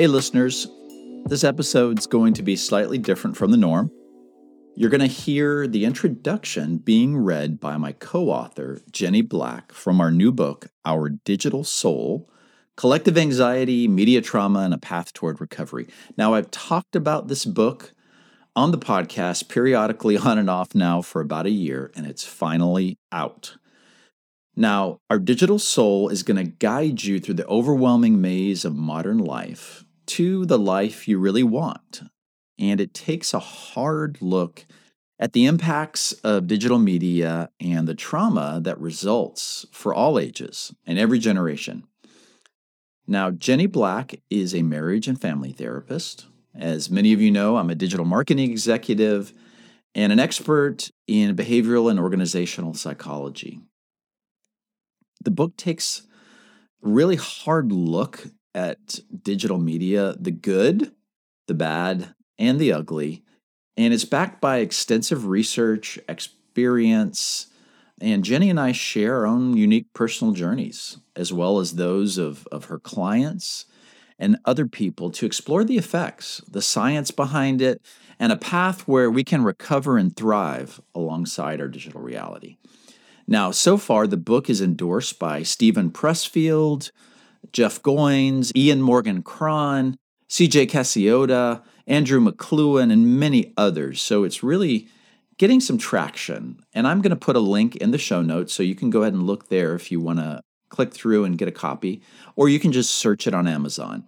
Hey, listeners, this episode's going to be slightly different from the norm. You're going to hear the introduction being read by my co author, Jenny Black, from our new book, Our Digital Soul Collective Anxiety, Media Trauma, and a Path Toward Recovery. Now, I've talked about this book on the podcast periodically on and off now for about a year, and it's finally out. Now, our digital soul is going to guide you through the overwhelming maze of modern life to the life you really want. And it takes a hard look at the impacts of digital media and the trauma that results for all ages and every generation. Now, Jenny Black is a marriage and family therapist. As many of you know, I'm a digital marketing executive and an expert in behavioral and organizational psychology. The book takes a really hard look at digital media, the good, the bad, and the ugly, and it's backed by extensive research, experience, and Jenny and I share our own unique personal journeys, as well as those of, of her clients and other people to explore the effects, the science behind it, and a path where we can recover and thrive alongside our digital reality. Now, so far, the book is endorsed by Steven Pressfield, Jeff Goins, Ian Morgan Cron, CJ Casciotta, Andrew McLuhan, and many others. So it's really getting some traction. And I'm going to put a link in the show notes so you can go ahead and look there if you want to click through and get a copy, or you can just search it on Amazon.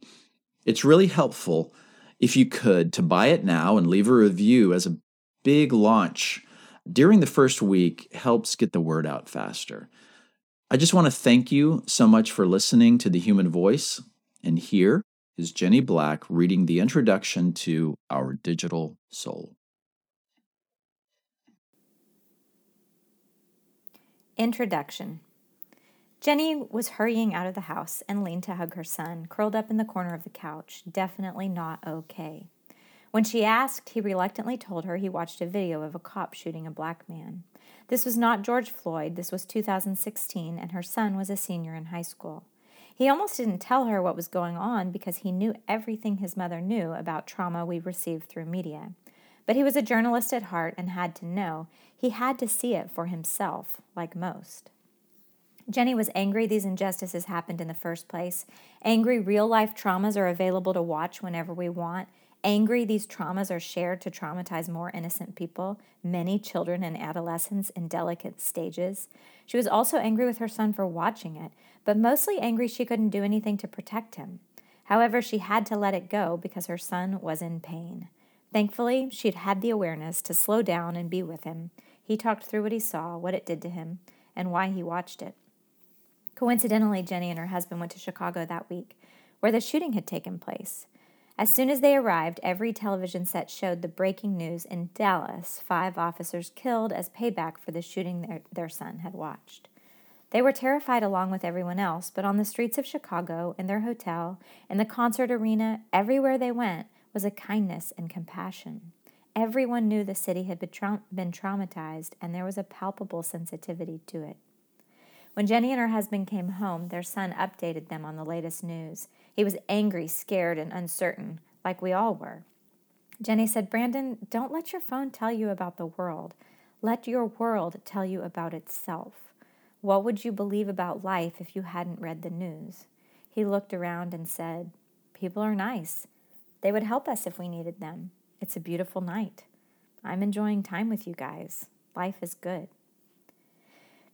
It's really helpful if you could to buy it now and leave a review as a big launch during the first week helps get the word out faster. I just want to thank you so much for listening to The Human Voice. And here is Jenny Black reading the introduction to Our Digital Soul. Introduction Jenny was hurrying out of the house and leaned to hug her son, curled up in the corner of the couch, definitely not okay. When she asked, he reluctantly told her he watched a video of a cop shooting a black man. This was not George Floyd, this was 2016, and her son was a senior in high school. He almost didn't tell her what was going on because he knew everything his mother knew about trauma we received through media. But he was a journalist at heart and had to know. He had to see it for himself, like most. Jenny was angry these injustices happened in the first place. Angry real life traumas are available to watch whenever we want, Angry, these traumas are shared to traumatize more innocent people, many children and adolescents in delicate stages. She was also angry with her son for watching it, but mostly angry she couldn't do anything to protect him. However, she had to let it go because her son was in pain. Thankfully, she'd had the awareness to slow down and be with him. He talked through what he saw, what it did to him, and why he watched it. Coincidentally, Jenny and her husband went to Chicago that week, where the shooting had taken place. As soon as they arrived, every television set showed the breaking news in Dallas five officers killed as payback for the shooting their, their son had watched. They were terrified along with everyone else, but on the streets of Chicago, in their hotel, in the concert arena, everywhere they went was a kindness and compassion. Everyone knew the city had been, tra- been traumatized, and there was a palpable sensitivity to it. When Jenny and her husband came home, their son updated them on the latest news. He was angry, scared, and uncertain, like we all were. Jenny said, Brandon, don't let your phone tell you about the world. Let your world tell you about itself. What would you believe about life if you hadn't read the news? He looked around and said, People are nice. They would help us if we needed them. It's a beautiful night. I'm enjoying time with you guys. Life is good.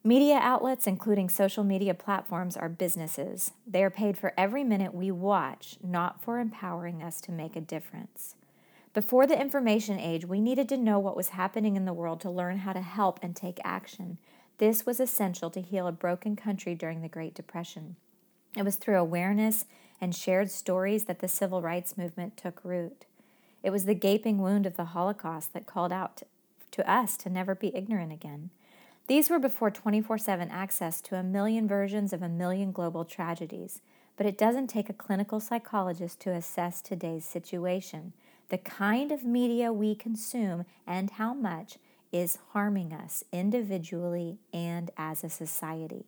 Media outlets, including social media platforms, are businesses. They are paid for every minute we watch, not for empowering us to make a difference. Before the information age, we needed to know what was happening in the world to learn how to help and take action. This was essential to heal a broken country during the Great Depression. It was through awareness and shared stories that the civil rights movement took root. It was the gaping wound of the Holocaust that called out to us to never be ignorant again. These were before 24 7 access to a million versions of a million global tragedies, but it doesn't take a clinical psychologist to assess today's situation. The kind of media we consume and how much is harming us individually and as a society.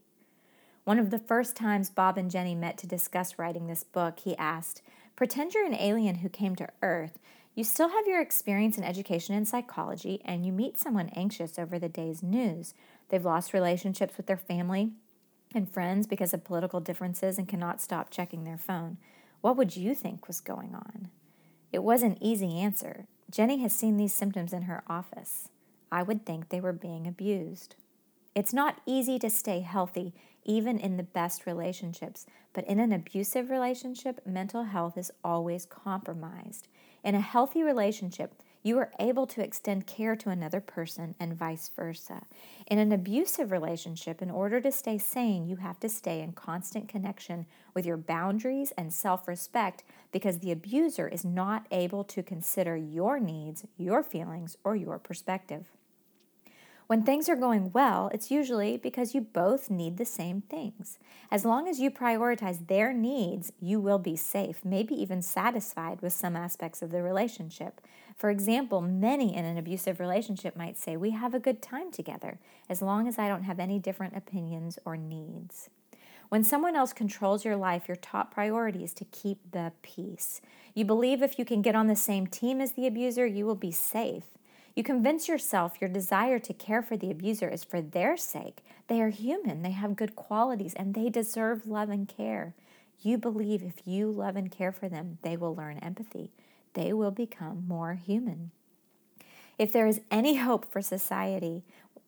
One of the first times Bob and Jenny met to discuss writing this book, he asked, Pretend you're an alien who came to Earth. You still have your experience in education and psychology, and you meet someone anxious over the day's news. They've lost relationships with their family and friends because of political differences and cannot stop checking their phone. What would you think was going on? It was an easy answer. Jenny has seen these symptoms in her office. I would think they were being abused. It's not easy to stay healthy, even in the best relationships, but in an abusive relationship, mental health is always compromised. In a healthy relationship, you are able to extend care to another person and vice versa. In an abusive relationship, in order to stay sane, you have to stay in constant connection with your boundaries and self respect because the abuser is not able to consider your needs, your feelings, or your perspective. When things are going well, it's usually because you both need the same things. As long as you prioritize their needs, you will be safe, maybe even satisfied with some aspects of the relationship. For example, many in an abusive relationship might say, We have a good time together, as long as I don't have any different opinions or needs. When someone else controls your life, your top priority is to keep the peace. You believe if you can get on the same team as the abuser, you will be safe. You convince yourself your desire to care for the abuser is for their sake. They are human, they have good qualities, and they deserve love and care. You believe if you love and care for them, they will learn empathy. They will become more human. If there is any hope for society,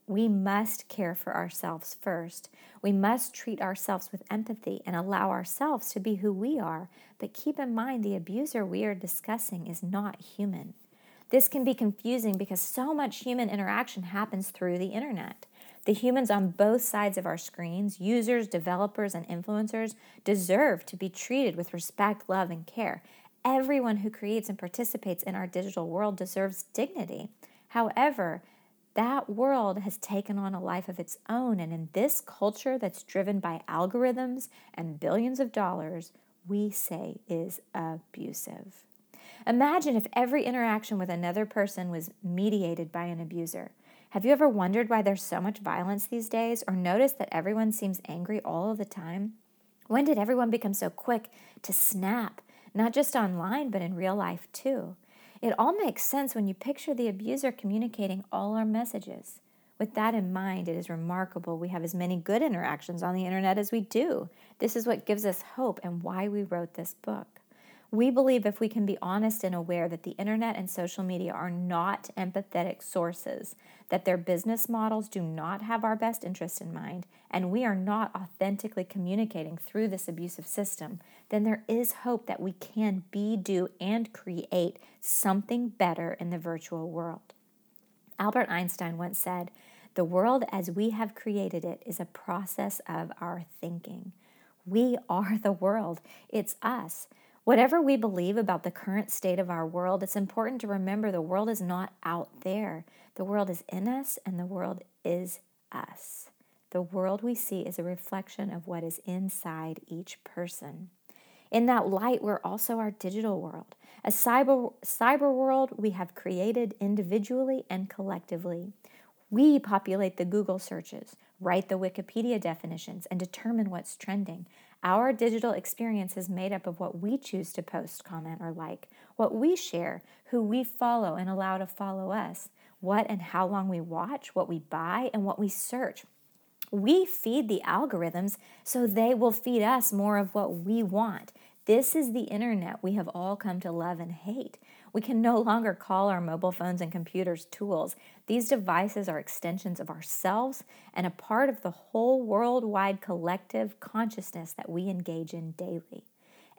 we must care for ourselves first. We must treat ourselves with empathy and allow ourselves to be who we are. But keep in mind the abuser we are discussing is not human. This can be confusing because so much human interaction happens through the internet. The humans on both sides of our screens, users, developers, and influencers, deserve to be treated with respect, love, and care. Everyone who creates and participates in our digital world deserves dignity. However, that world has taken on a life of its own, and in this culture that's driven by algorithms and billions of dollars, we say is abusive. Imagine if every interaction with another person was mediated by an abuser. Have you ever wondered why there's so much violence these days or noticed that everyone seems angry all of the time? When did everyone become so quick to snap, not just online, but in real life too? It all makes sense when you picture the abuser communicating all our messages. With that in mind, it is remarkable we have as many good interactions on the internet as we do. This is what gives us hope and why we wrote this book. We believe if we can be honest and aware that the internet and social media are not empathetic sources, that their business models do not have our best interest in mind, and we are not authentically communicating through this abusive system, then there is hope that we can be, do, and create something better in the virtual world. Albert Einstein once said, The world as we have created it is a process of our thinking. We are the world, it's us. Whatever we believe about the current state of our world, it's important to remember the world is not out there. The world is in us, and the world is us. The world we see is a reflection of what is inside each person. In that light, we're also our digital world, a cyber, cyber world we have created individually and collectively. We populate the Google searches, write the Wikipedia definitions, and determine what's trending. Our digital experience is made up of what we choose to post, comment, or like, what we share, who we follow and allow to follow us, what and how long we watch, what we buy, and what we search. We feed the algorithms so they will feed us more of what we want. This is the internet we have all come to love and hate. We can no longer call our mobile phones and computers tools. These devices are extensions of ourselves and a part of the whole worldwide collective consciousness that we engage in daily.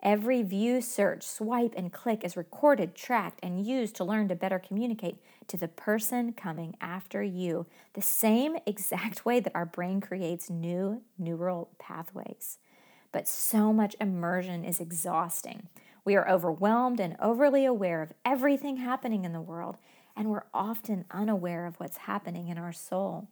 Every view, search, swipe, and click is recorded, tracked, and used to learn to better communicate to the person coming after you, the same exact way that our brain creates new neural pathways. But so much immersion is exhausting. We are overwhelmed and overly aware of everything happening in the world, and we're often unaware of what's happening in our soul.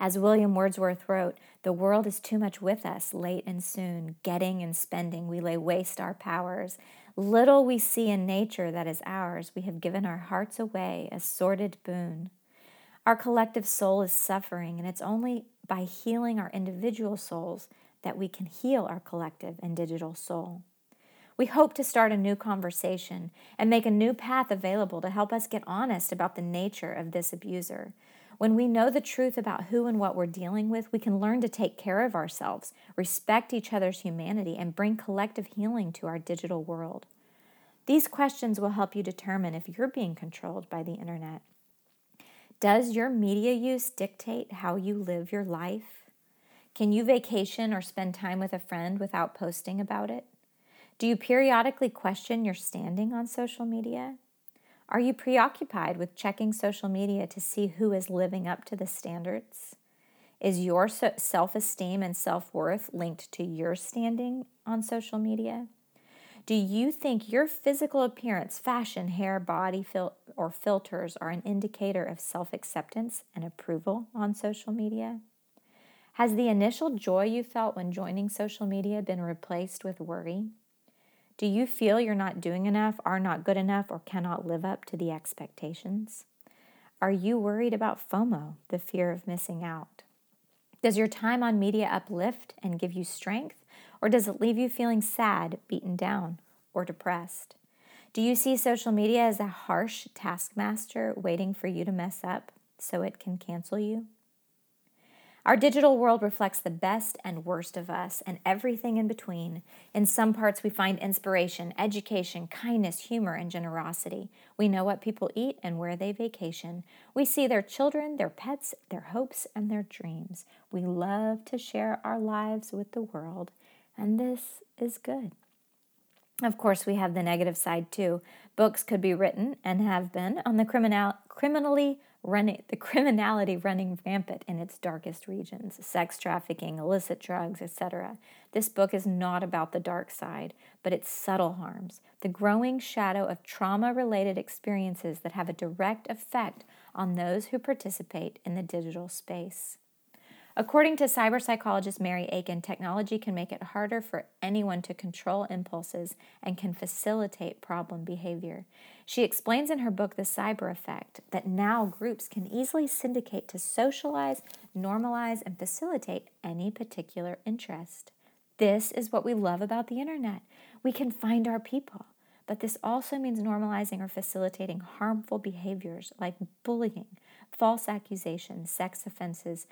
As William Wordsworth wrote, the world is too much with us, late and soon, getting and spending, we lay waste our powers. Little we see in nature that is ours, we have given our hearts away, a sordid boon. Our collective soul is suffering, and it's only by healing our individual souls that we can heal our collective and digital soul. We hope to start a new conversation and make a new path available to help us get honest about the nature of this abuser. When we know the truth about who and what we're dealing with, we can learn to take care of ourselves, respect each other's humanity, and bring collective healing to our digital world. These questions will help you determine if you're being controlled by the internet. Does your media use dictate how you live your life? Can you vacation or spend time with a friend without posting about it? Do you periodically question your standing on social media? Are you preoccupied with checking social media to see who is living up to the standards? Is your self esteem and self worth linked to your standing on social media? Do you think your physical appearance, fashion, hair, body, fil- or filters are an indicator of self acceptance and approval on social media? Has the initial joy you felt when joining social media been replaced with worry? Do you feel you're not doing enough, are not good enough, or cannot live up to the expectations? Are you worried about FOMO, the fear of missing out? Does your time on media uplift and give you strength, or does it leave you feeling sad, beaten down, or depressed? Do you see social media as a harsh taskmaster waiting for you to mess up so it can cancel you? Our digital world reflects the best and worst of us and everything in between. In some parts, we find inspiration, education, kindness, humor, and generosity. We know what people eat and where they vacation. We see their children, their pets, their hopes, and their dreams. We love to share our lives with the world, and this is good. Of course, we have the negative side too. Books could be written and have been on the criminal, criminally running the criminality running rampant in its darkest regions sex trafficking illicit drugs etc this book is not about the dark side but its subtle harms the growing shadow of trauma related experiences that have a direct effect on those who participate in the digital space According to cyber psychologist Mary Aiken, technology can make it harder for anyone to control impulses and can facilitate problem behavior. She explains in her book The Cyber Effect that now groups can easily syndicate to socialize, normalize, and facilitate any particular interest. This is what we love about the internet. We can find our people. But this also means normalizing or facilitating harmful behaviors like bullying, false accusations, sex offenses,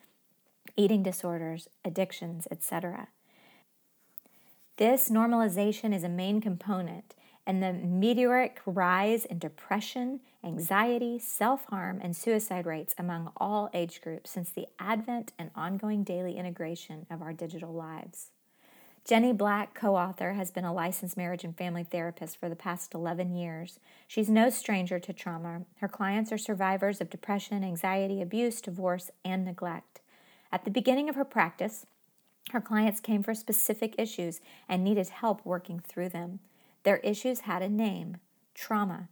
eating disorders, addictions, etc. This normalization is a main component, and the meteoric rise in depression, anxiety, self harm, and suicide rates among all age groups since the advent and ongoing daily integration of our digital lives. Jenny Black, co author, has been a licensed marriage and family therapist for the past 11 years. She's no stranger to trauma. Her clients are survivors of depression, anxiety, abuse, divorce, and neglect. At the beginning of her practice, her clients came for specific issues and needed help working through them. Their issues had a name trauma.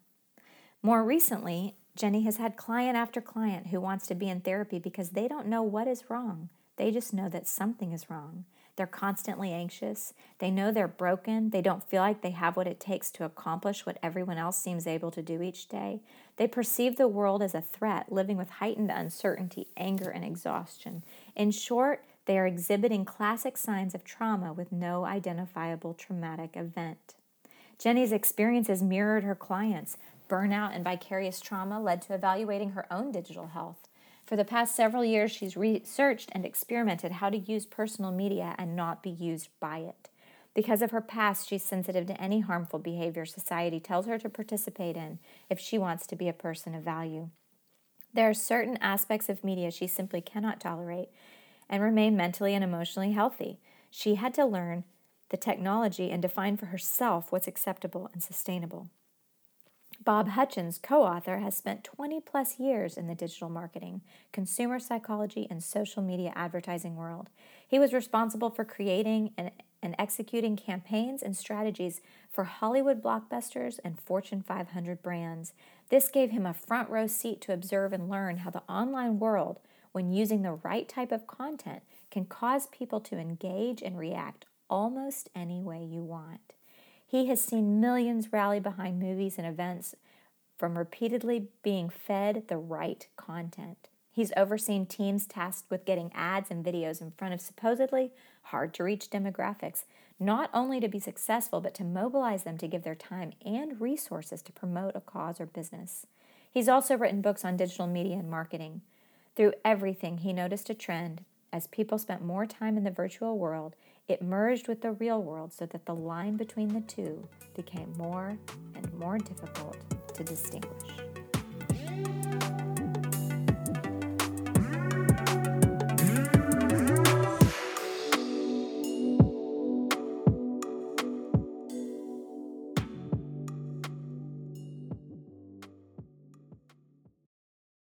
More recently, Jenny has had client after client who wants to be in therapy because they don't know what is wrong. They just know that something is wrong. They're constantly anxious. They know they're broken. They don't feel like they have what it takes to accomplish what everyone else seems able to do each day. They perceive the world as a threat, living with heightened uncertainty, anger, and exhaustion. In short, they are exhibiting classic signs of trauma with no identifiable traumatic event. Jenny's experiences mirrored her clients. Burnout and vicarious trauma led to evaluating her own digital health. For the past several years, she's researched and experimented how to use personal media and not be used by it. Because of her past, she's sensitive to any harmful behavior society tells her to participate in if she wants to be a person of value. There are certain aspects of media she simply cannot tolerate and remain mentally and emotionally healthy. She had to learn the technology and define for herself what's acceptable and sustainable. Bob Hutchins, co author, has spent 20 plus years in the digital marketing, consumer psychology, and social media advertising world. He was responsible for creating and, and executing campaigns and strategies for Hollywood blockbusters and Fortune 500 brands. This gave him a front row seat to observe and learn how the online world, when using the right type of content, can cause people to engage and react almost any way you want. He has seen millions rally behind movies and events from repeatedly being fed the right content. He's overseen teams tasked with getting ads and videos in front of supposedly hard to reach demographics, not only to be successful, but to mobilize them to give their time and resources to promote a cause or business. He's also written books on digital media and marketing. Through everything, he noticed a trend. As people spent more time in the virtual world, it merged with the real world so that the line between the two became more and more difficult to distinguish.